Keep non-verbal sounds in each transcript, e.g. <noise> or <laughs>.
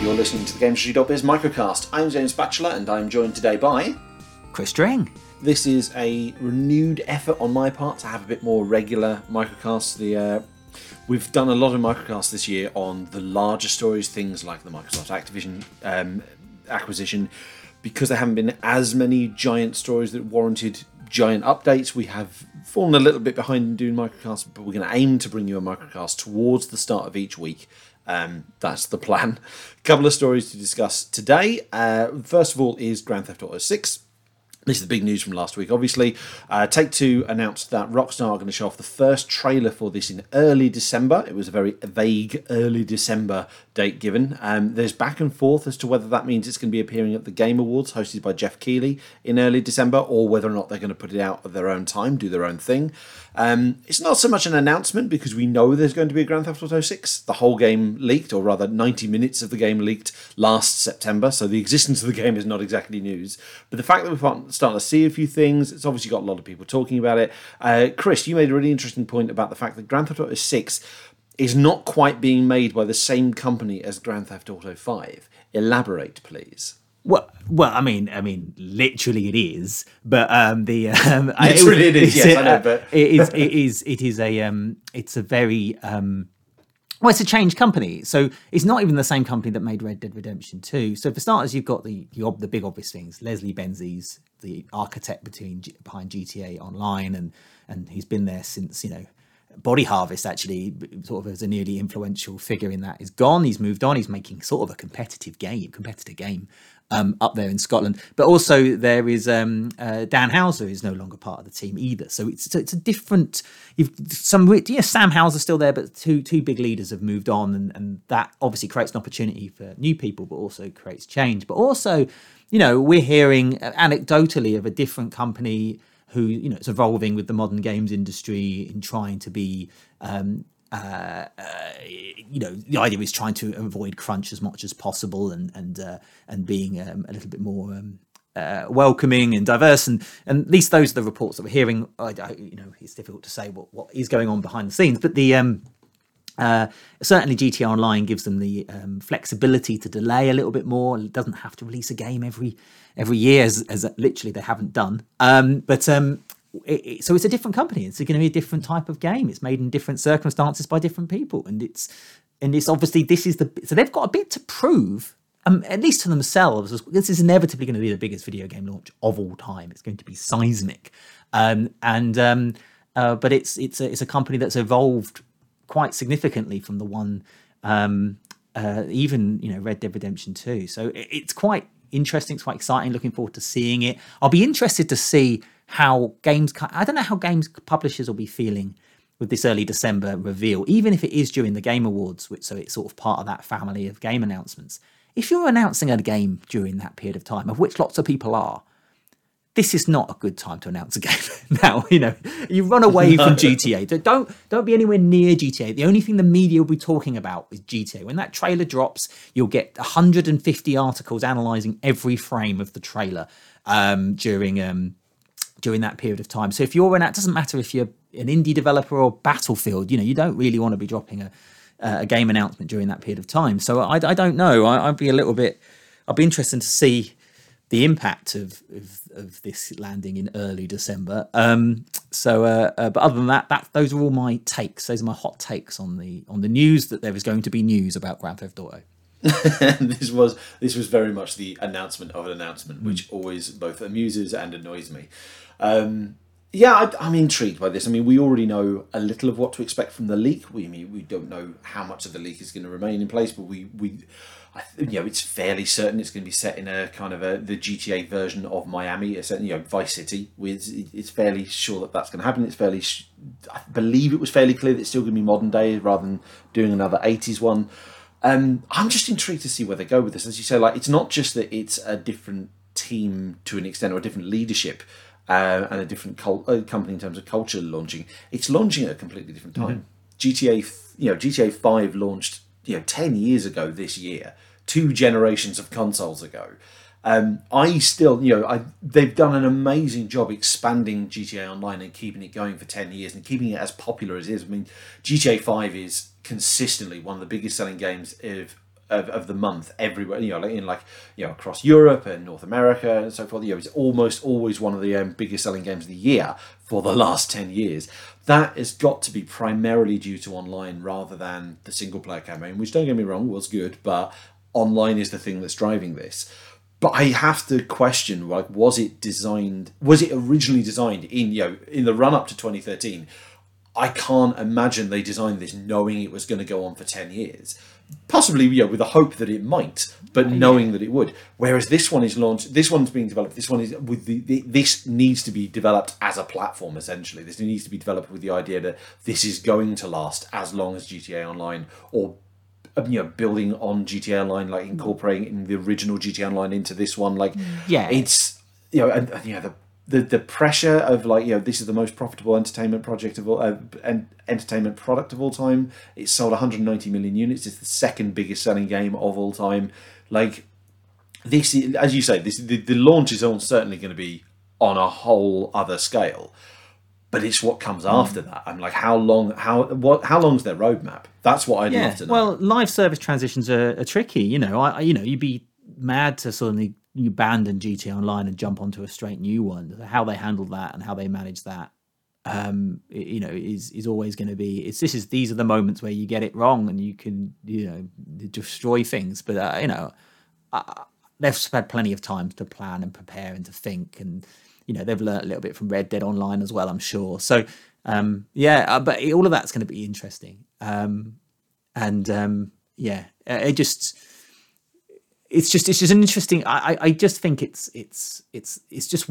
You're listening to the GamesIndustry.biz microcast. I'm James Batchelor, and I'm joined today by. Chris Dring. This is a renewed effort on my part to have a bit more regular microcasts. The uh, we've done a lot of microcasts this year on the larger stories, things like the Microsoft Activision um, acquisition, because there haven't been as many giant stories that warranted giant updates. We have fallen a little bit behind in doing microcasts, but we're going to aim to bring you a microcast towards the start of each week. Um, that's the plan. A <laughs> couple of stories to discuss today. Uh, first of all, is Grand Theft Auto 6. This is the big news from last week, obviously. Uh, Take Two announced that Rockstar are going to show off the first trailer for this in early December. It was a very vague early December date given. Um, there's back and forth as to whether that means it's going to be appearing at the Game Awards hosted by Geoff Keighley in early December or whether or not they're going to put it out at their own time, do their own thing. Um, it's not so much an announcement because we know there's going to be a Grand Theft Auto 6. The whole game leaked, or rather 90 minutes of the game leaked last September, so the existence of the game is not exactly news. But the fact that we're starting to see a few things, it's obviously got a lot of people talking about it. Uh, Chris, you made a really interesting point about the fact that Grand Theft Auto 6 is not quite being made by the same company as Grand Theft Auto 5. Elaborate, please. Well, well, I mean, I mean, literally it is, but um, the um, literally it, it is. Yes, I know, but it is. It is. It is a. Um, it's a very. Um, well, it's a change company, so it's not even the same company that made Red Dead Redemption 2. So for starters, you've got the the, the big obvious things. Leslie Benzies, the architect between behind GTA Online, and and he's been there since you know Body Harvest actually, sort of as a nearly influential figure in that, is gone. He's moved on. He's making sort of a competitive game, competitor game um, up there in Scotland. But also there is um, uh, Dan Houser is no longer part of the team either. So it's it's a different. You've some yeah Sam Houser's still there, but two two big leaders have moved on, and and that obviously creates an opportunity for new people, but also creates change. But also, you know, we're hearing anecdotally of a different company who you know is evolving with the modern games industry in trying to be um, uh, uh, you know, the idea is trying to avoid crunch as much as possible and and uh, and being um, a little bit more um, uh, welcoming and diverse, and and at least those are the reports that we're hearing. I, I, you know, it's difficult to say what what is going on behind the scenes, but the um, uh, certainly, GTA Online gives them the um, flexibility to delay a little bit more. It doesn't have to release a game every every year, as, as literally they haven't done. Um, but um, it, it, so it's a different company. It's going to be a different type of game. It's made in different circumstances by different people, and it's and it's obviously this is the so they've got a bit to prove. Um, at least to themselves, this is inevitably going to be the biggest video game launch of all time. It's going to be seismic, um, and um, uh, but it's it's a, it's a company that's evolved quite significantly from the one, um, uh, even you know Red Dead Redemption Two. So it, it's quite interesting. It's quite exciting. Looking forward to seeing it. I'll be interested to see how games. I don't know how games publishers will be feeling with this early December reveal, even if it is during the Game Awards, which so it's sort of part of that family of game announcements. If you're announcing a game during that period of time, of which lots of people are, this is not a good time to announce a <laughs> game. now, you know, you run away <laughs> from GTA. Don't don't be anywhere near GTA. The only thing the media will be talking about is GTA. When that trailer drops, you'll get 150 articles analyzing every frame of the trailer um, during um, during that period of time. So if you're an, it doesn't matter if you're an indie developer or Battlefield. You know, you don't really want to be dropping a a game announcement during that period of time. So I, I don't know. I, I'd be a little bit. I'd be interested to see the impact of, of, of this landing in early December. Um, so, uh, uh, but other than that, that those are all my takes. Those are my hot takes on the on the news that there is going to be news about Grand Theft Auto. <laughs> this was this was very much the announcement of an announcement, which mm. always both amuses and annoys me. Um, yeah, I, am intrigued by this. I mean, we already know a little of what to expect from the leak. We mean we don't know how much of the leak is going to remain in place, but we we I, you know, it's fairly certain it's going to be set in a kind of a the GTA version of Miami, a certain, you know Vice City. With it's fairly sure that that's going to happen. It's fairly, I believe it was fairly clear that it's still going to be modern day rather than doing another '80s one. Um, I'm just intrigued to see where they go with this. As you say, like it's not just that it's a different team to an extent or a different leadership. Uh, and a different cult, uh, company in terms of culture launching. It's launching at a completely different time. Mm-hmm. GTA, you know, GTA Five launched you know 10 years ago this year two generations of consoles ago um, I still, you know, I, they've done an amazing job expanding GTA Online and keeping it going for 10 years and keeping it as popular as it is. I mean, GTA 5 is consistently one of the biggest selling games of of, of the month everywhere. You know, in like you know across Europe and North America and so forth. You know, it's almost always one of the um, biggest selling games of the year for the last ten years. That has got to be primarily due to online rather than the single player campaign, which don't get me wrong was good, but online is the thing that's driving this. But I have to question, like, was it designed? Was it originally designed in you know in the run up to 2013? I can't imagine they designed this knowing it was going to go on for 10 years. Possibly, you know, with the hope that it might, but knowing that it would. Whereas this one is launched, this one's being developed. This one is with the, the this needs to be developed as a platform. Essentially, this needs to be developed with the idea that this is going to last as long as GTA Online, or you know, building on GTA Online, like incorporating in the original GTA Online into this one. Like, Yeah. it's you know, and, and you know the. The, the pressure of like you know this is the most profitable entertainment project of all uh, en- entertainment product of all time. It's sold 190 million units. It's the second biggest selling game of all time. Like this, is, as you say, this the, the launch is on certainly going to be on a whole other scale. But it's what comes Mm. after that. I'm like, how long? How what? How long's their roadmap? That's what I'd yeah. love to know. Well, live service transitions are, are tricky. You know, I, you know, you'd be mad to suddenly you abandon GTA Online and jump onto a straight new one. How they handle that and how they manage that, um, you know, is is always going to be. It's this is these are the moments where you get it wrong and you can you know destroy things. But uh, you know, they've had plenty of time to plan and prepare and to think and you know they've learned a little bit from red dead online as well i'm sure. So um yeah uh, but all of that's going to be interesting. Um and um yeah uh, it just it's just it's just an interesting I, I i just think it's it's it's it's just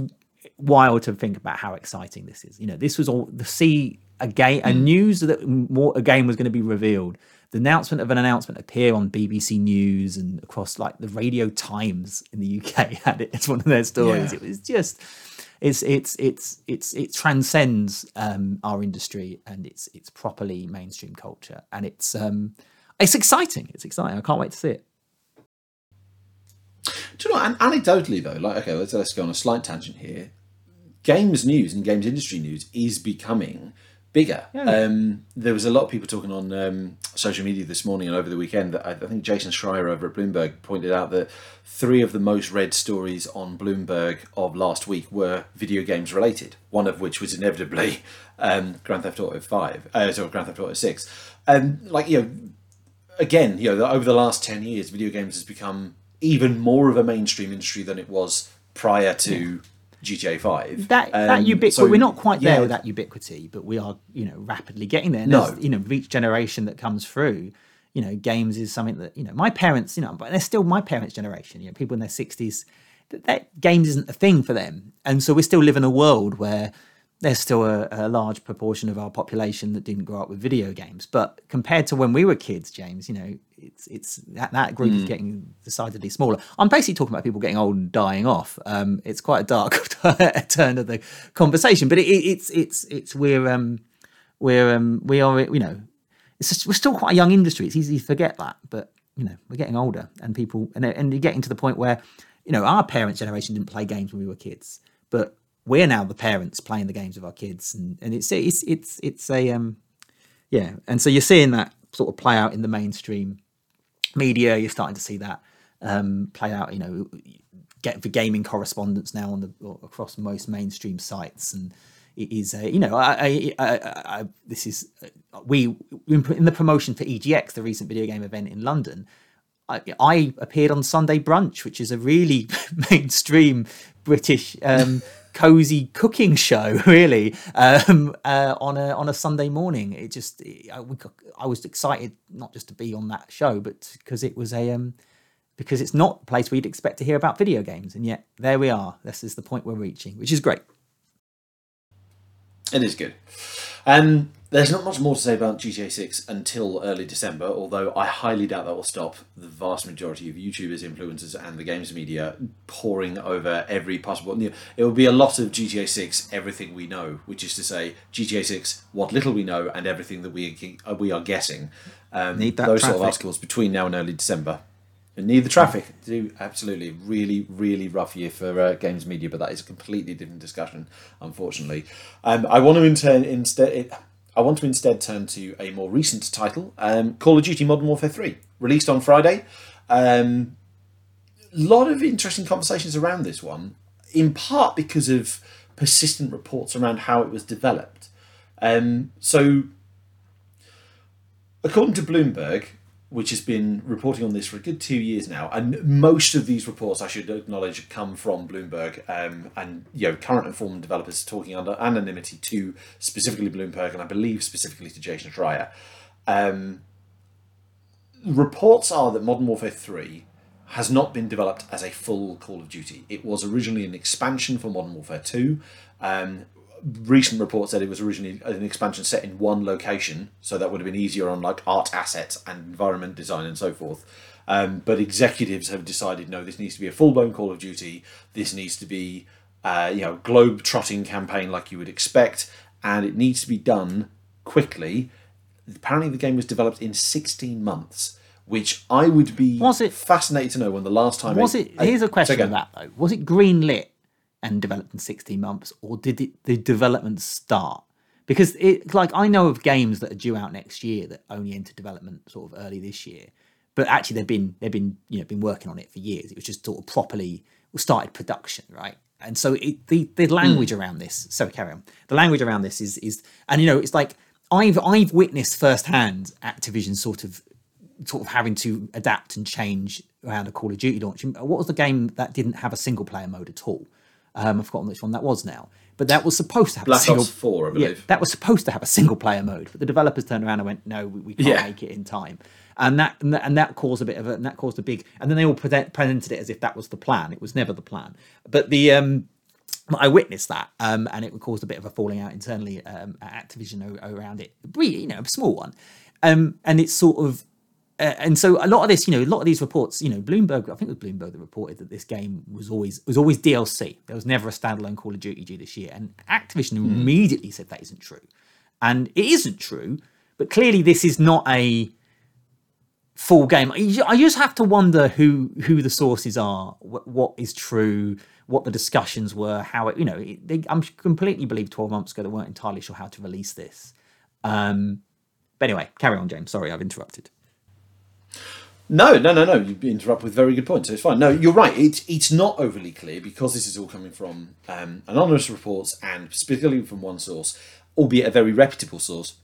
wild to think about how exciting this is. You know this was all the see a game a news that more a game was going to be revealed the announcement of an announcement appear on bbc news and across like the radio times in the uk had <laughs> it as one of their stories Yeah. it was just it's it's it's it's it transcends um our industry and it's it's properly mainstream culture and it's um it's exciting it's exciting i can't wait to see it Do you know? And anecdotally, though, like okay, let's let's go on a slight tangent here. Games news and games industry news is becoming bigger. Yeah. Um, there was a lot of people talking on um, social media this morning and over the weekend. That I, I think Jason Schreier over at Bloomberg pointed out that three of the most read stories on Bloomberg of last week were video games related. One of which was inevitably um, Grand Theft Auto Five, uh, sorry, Grand Theft Auto Six. and like you know, again, you know, over the last 10 years, video games has become even more of a mainstream industry than it was prior to GTA 5. that that Um, ubiquity so, we're not quite yeah, there with that ubiquity but we are you know rapidly getting there and No. you know each generation that comes through you know games is something that you know my parents you know but they're still my parents generation you know people in their 60s that, that games isn't a thing for them and so we still live in a world where there's still a, a large proportion of our population that didn't grow up with video games. But compared to when we were kids james you know it's it's that, that group is getting decidedly smaller. I'm basically talking about people getting old and dying off. Um it's quite a dark <laughs> turn of the conversation but it, it, it's it's it's we're um we're um we are you know it's just, we're still quite a young industry. It's easy to forget that but you know we're getting older and people and, and you're getting to the point where you know our parents generation didn't play games when we were kids but we're now the parents playing the games of our kids and, and it's it's it's it's a um yeah. And so you're seeing that sort of play out in the mainstream media. You're starting to see that um play out you know get the gaming correspondence now on the across most mainstream sites. And it is a you know I, I, I, I this is uh, we in the promotion for EGX the recent video game event in London I, I appeared on Sunday Brunch, which is a really <laughs> mainstream British um, cozy cooking show, <laughs> really, um, uh, on a on a Sunday morning. It just I, I was excited not just to be on that show, but because it was a um, because it's not a place where you'd expect to hear about video games, and yet there we are. This is the point we're reaching, which is great. It is good. Um, there's not much more to say about GTA 6 until early December, although I highly doubt that will stop the vast majority of YouTubers, influencers, and the games media pouring over every possible. It will be a lot of GTA 6, everything we know, which is to say, GTA 6, what little we know, and everything that we we are guessing. Um, Need that those sort of articles between now and early December. Need the traffic. Do absolutely really really rough year for uh, games media, but that is a completely different discussion, unfortunately. Um, I want to instead. I want to instead turn to a more recent title, um, Call of Duty Modern Warfare 3, released on Friday. A um, lot of interesting conversations around this one, in part because of persistent reports around how it was developed. Um, so, according to Bloomberg, which has been reporting on this for a good two years now, and most of these reports, I should acknowledge, come from Bloomberg, um, and you know, current and former developers talking under anonymity to specifically Bloomberg, and I believe specifically to Jason Schreier. Um, reports are that Modern Warfare Three has not been developed as a full Call of Duty. It was originally an expansion for Modern Warfare Two. Um, recent reports said it was originally an expansion set in one location, so that would have been easier on like art assets and environment design and so forth. Um, but executives have decided no, this needs to be a full blown Call of Duty. This needs to be uh, you know globe trotting campaign like you would expect, and it needs to be done quickly. Apparently, the game was developed in 16 months. Which I would be Was it- fascinated to know when the last time Was a- it? Here's a question of again. that though. Was it green lit and developed in 16 months, or did it, the development start? Because it, like, I know of games that are due out next year that only entered development sort of early this year, but actually they've been they've been you know been working on it for years. It was just sort of properly started production, right? And so it, the the hmm. language around this. So carry on. The language around this is is and you know it's like I've I've witnessed firsthand Activision sort of sort of having to adapt and change around a Call of Duty launch. What was the game that didn't have a single player mode at all? Um, I've forgotten which one that was now, but that was supposed to have Black a single. Ops 4, I Yeah, believe. that was supposed to have a single player mode, but the developers turned around and went, "No, we, we can't Yeah. make it in time," and that, and that and that caused a bit of a and that caused a big. And then they all present, presented it as if that was the plan. It was never the plan, but the um, I witnessed that, um, and it caused a bit of a falling out internally um, at Activision around it. Really, you know, a small one, um, and it's sort of, and so a lot of this, you know, a lot of these reports, you know, Bloomberg, I think it was Bloomberg that reported that this game was always was always DLC. There was never a standalone Call of Duty due this year, and Activision immediately said that isn't true, and it isn't true. But clearly, this is not a full game. I just have to wonder who who the sources are, wh- what is true, what the discussions were, how it. You know, it, they, I'm completely believe 12 months ago they weren't entirely sure how to release this. Um, but anyway, carry on, James. Sorry, I've interrupted. No, no, no, no. You interrupt with very good points, so it's fine. No, you're right. It's it's not overly clear because this is all coming from um, anonymous reports and specifically from one source, albeit a very reputable source.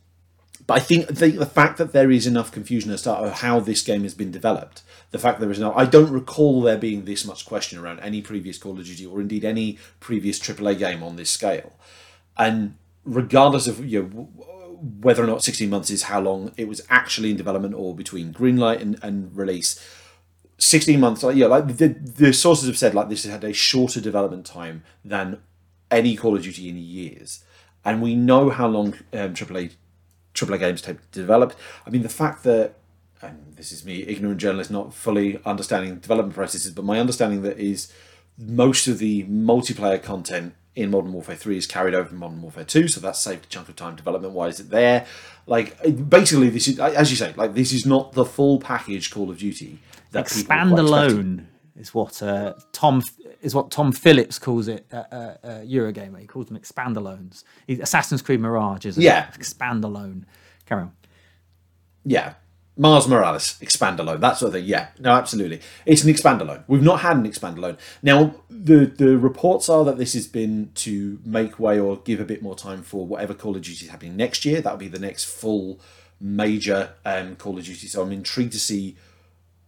But I think the, the fact that there is enough confusion as to how this game has been developed, the fact there is no, I don't recall there being this much question around any previous Call of Duty or indeed any previous AAA game on this scale, and regardless of you know whether or not 16 months is how long it was actually in development or between greenlight and, and release. 16 months like yeah like the, the sources have said like this had a shorter development time than any call of duty in years. And we know how long um, aaa AAA games take to develop. I mean the fact that and this is me ignorant journalist not fully understanding development processes but my understanding that is most of the multiplayer content in Modern Warfare 3 is carried over from Modern Warfare 2, so that's saved a chunk of time development wise there. Like basically this is as you say, like this is not the full package Call of Duty that Expand alone is what uh, Tom is what Tom Phillips calls it at uh, uh, Eurogamer. He calls them expand alones. Assassin's Creed Mirage is Yeah. expand alone. Carry on. Yeah. Miles Morales, expand alone, that sort of thing. Yeah, no, absolutely. It's an expand alone. We've not had an expand alone. Now, the the reports are that this has been to make way or give a bit more time for whatever Call of Duty is happening next year. That'll be the next full major um, Call of Duty. So I'm intrigued to see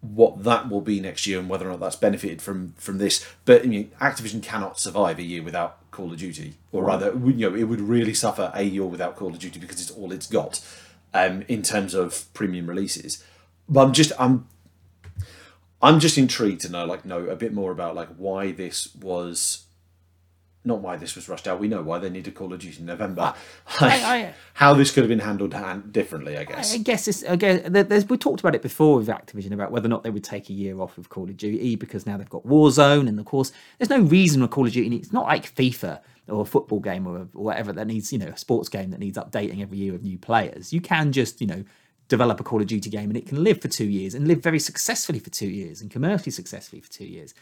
what that will be next year and whether or not that's benefited from from this. But I mean, Activision cannot survive a year without Call of Duty, or rather, you know, it would really suffer a year without Call of Duty because it's all it's got um, in terms of premium releases. But I'm just I'm I'm just intrigued to know like know a bit more about like why this was not why this was rushed out. We know why they needed Call of Duty in November. <laughs> Like, I- how this could have been handled hand- differently, I guess. I guess it's again. we talked about it before with Activision about whether or not they would take a year off of Call of Duty because now they've got Warzone, and of course, there's no reason with Call of Duty. It's not like FIFA or a football game or, whatever that needs, you know, a sports game that needs updating every year with new players. You can just, you know, develop a Call of Duty game and it can live for two years and live very successfully for two years and commercially successfully for two years.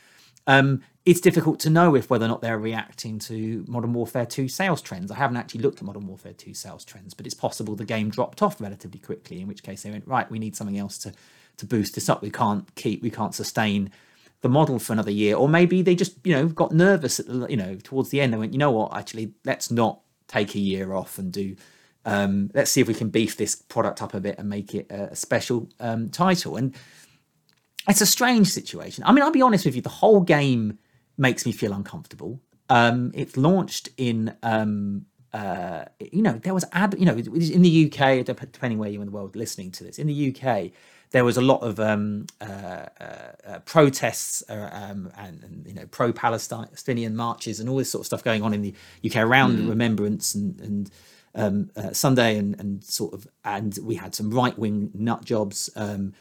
Um, it's difficult to know if whether or not they're reacting to Modern Warfare 2 sales trends. I haven't actually looked at Modern Warfare 2 sales trends, but it's possible the game dropped off relatively quickly, in which case they went, right, we need something else to, to boost this up. We can't keep, we can't sustain the model for another year. Or maybe they just, you know, got nervous at the, you know, towards the end. They went, you know what, actually, let's not take a year off and do, um, let's see if we can beef this product up a bit and make it a special um, title. And it's a strange situation. I mean, I'll be honest with you, the whole game makes me feel uncomfortable. Um, it's launched in, um, uh, you know, there was ad, you know, in the UK, depending where you're in the world listening to this, in the UK, there was a lot of um, uh, uh, uh protests uh, um, and, and, you know pro-Palestinian marches and all this sort of stuff going on in the UK around mm. Remembrance and, and um, uh, Sunday and, and sort of and we had some right-wing nut jobs um,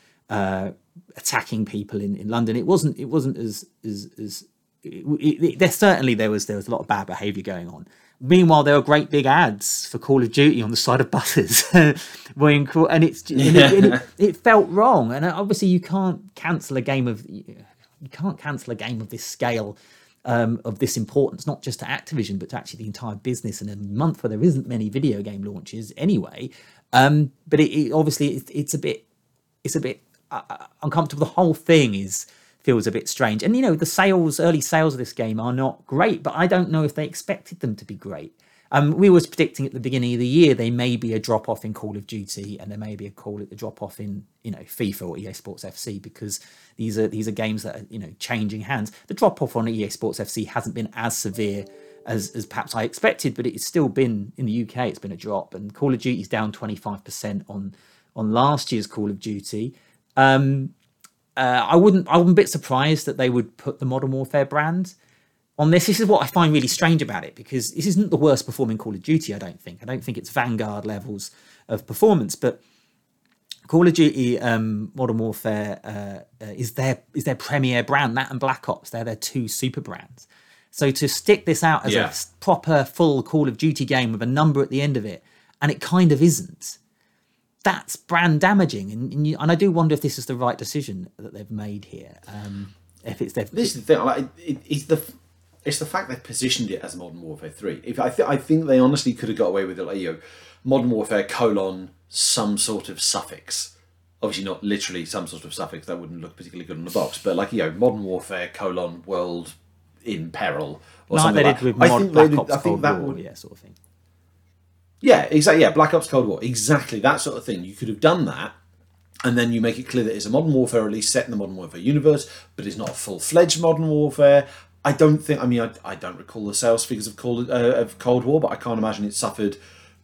attacking people in, in London. It wasn't it wasn't as as, as it, it, there certainly there was there was a lot of bad behaviour going on. Meanwhile, there were great big ads for Call of Duty on the side of buses, <laughs> and it's and it, it, it, felt wrong. And obviously, you can't cancel a game of you can't cancel a game of this scale. Um, of this importance, not just to Activision, but to actually the entire business in a month where there isn't many video game launches anyway. Um, but it, obviously, it's a bit, it's a bit uh, uh, uncomfortable. The whole thing is feels a bit strange. And you know, the sales, early sales of this game are not great, but I don't know if they expected them to be great. Um, we was predicting at the beginning of the year there may be a drop off in Call of Duty and there may be a call at a drop off in you know FIFA or EA Sports FC because these are these are games that are you know changing hands. The drop off on EA Sports FC hasn't been as severe as as perhaps I expected, but it's still been in the UK. It's been a drop, and Call of Duty is down twenty five percent on on last year's Call of Duty. Um, uh, I wouldn't. I'm a bit surprised that they would put the Modern Warfare brand on this. This is what I find really strange about it because this isn't the worst performing Call of Duty. I don't think. I don't think it's Vanguard levels of performance, but Call of Duty um, Modern Warfare uh, uh, is their is their premier brand. That and Black Ops, they're their two super brands. So to stick this out as yeah. a proper full Call of Duty game with a number at the end of it, and it kind of isn't that's brand damaging, and and, you, and, I do wonder if this is the right decision that they've made here. Um, if it's their, this is the thing, like, it, it's the it's the fact they've positioned it as Modern Warfare Three. If I th- I think they honestly could have got away with it, like you know, Modern Warfare colon some sort of suffix. Obviously, not literally some sort of suffix that wouldn't look particularly good on the box, but like you know, Modern Warfare colon World in Peril or like something they did with Mod, I think Black Ops I think Cold that War, would, yeah, sort of thing. Yeah, exactly. Yeah, Black Ops Cold War, exactly that sort of thing. You could have done that, and then you make it clear that it's a modern warfare release set in the modern warfare universe, but it's not a full fledged modern warfare. I don't think. I mean, I, I don't recall the sales figures of Cold uh, of Cold War, but I can't imagine it suffered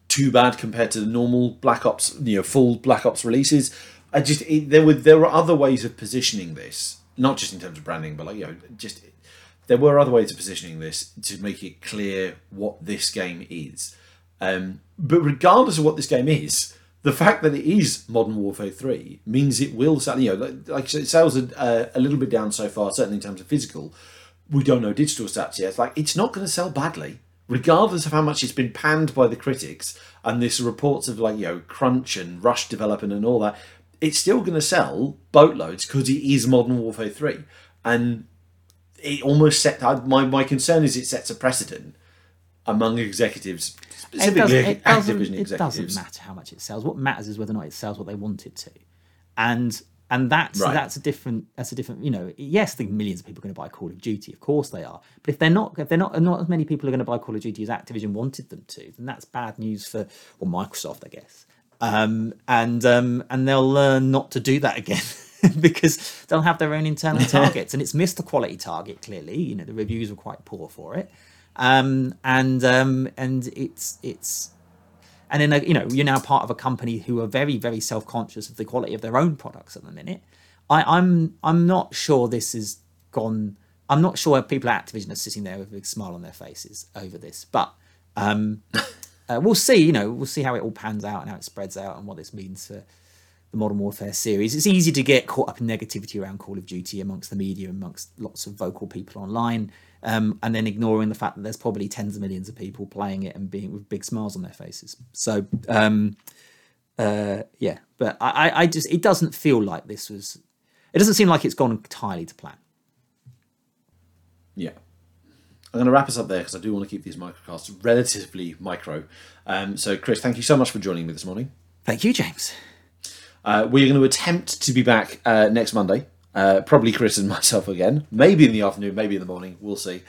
too bad compared to the normal Black Ops, you know, full Black Ops releases. I just it, there were there were other ways of positioning this, not just in terms of branding, but like you know, just there were other ways of positioning this to make it clear what this game is. Um, but regardless of what this game is, the fact that it is Modern Warfare 3 means it will sell, you know, like, like sales are uh, a little bit down so far, certainly in terms of physical. We don't know digital stats yet. Like, it's not going to sell badly, regardless of how much it's been panned by the critics and this reports of, like, you know, crunch and rush development and all that. It's still going to sell boatloads because it is Modern Warfare 3. And it almost set, my, my concern is it sets a precedent among executives specifically it, does, it Activision It doesn't matter how much it sells. What matters is whether or not it sells what they want it to, and and that's right. that's a different that's a different you know yes the millions of people are going to buy Call of Duty of course they are. But if they're not if they're not not as many people are going to buy Call of Duty as Activision wanted them to then that's bad news for or Microsoft I guess. Um, and um, and they'll learn not to do that again <laughs> because they'll have their own internal <laughs> targets and it's missed the quality target clearly. You know the reviews were quite poor for it um, and um, and it's it's and then you know you're now part of a company who are very very self conscious of the quality of their own products at the minute. I, I'm I'm not sure this has gone. I'm not sure people at Activision are sitting there with a big smile on their faces over this, but um, <laughs> uh, we'll see. You know, we'll see how it all pans out and how it spreads out and what this means for the Modern Warfare series. It's easy to get caught up in negativity around Call of Duty amongst the media, amongst lots of vocal people online um, and then ignoring the fact that there's probably tens of millions of people playing it and being with big smiles on their faces. So um, uh, yeah, but I, I just it doesn't feel like this was. It doesn't seem like it's gone entirely to plan. Yeah. I'm going to wrap us up there because I do want to keep these microcasts relatively micro. Um, so, Chris, thank you so much for joining me this morning. Thank you, James. Uh, we're going to attempt to be back uh, next Monday. Uh, probably Chris and <laughs> myself again. Maybe in the afternoon, maybe in the morning. We'll see.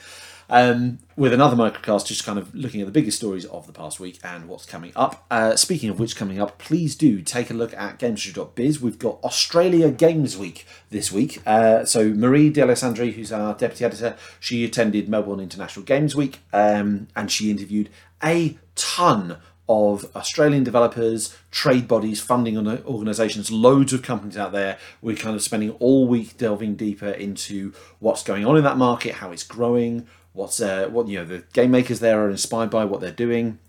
Um, with another microcast, just kind of looking at the biggest stories of the past week and what's coming up. Uh, speaking of which, coming up, please do take a look at GamesIndustry.biz. We've got Australia Games Week this week. Uh, so Marie Dealessandri, who's our deputy editor, she attended Melbourne International Games Week um, and she interviewed a ton of Australian developers, trade bodies, funding organisations, loads of companies out there. We're kind of spending all week delving deeper into what's going on in that market, how it's growing, what's uh, what you know the game makers there are inspired by what they're doing.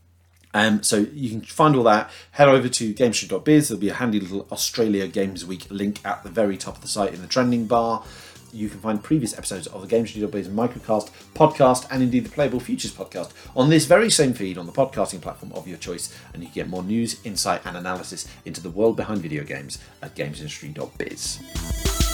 Um, so you can find all that. Head over to GamesIndustry.biz. There'll be a handy little Australia Games Week link at the very top of the site in the trending bar. You can find previous episodes of the GamesIndustry.biz microcast, podcast, and indeed the Playable Futures podcast on this very same feed on the podcasting platform of your choice. And you can get more news, insight, and analysis into the world behind video games at GamesIndustry.biz.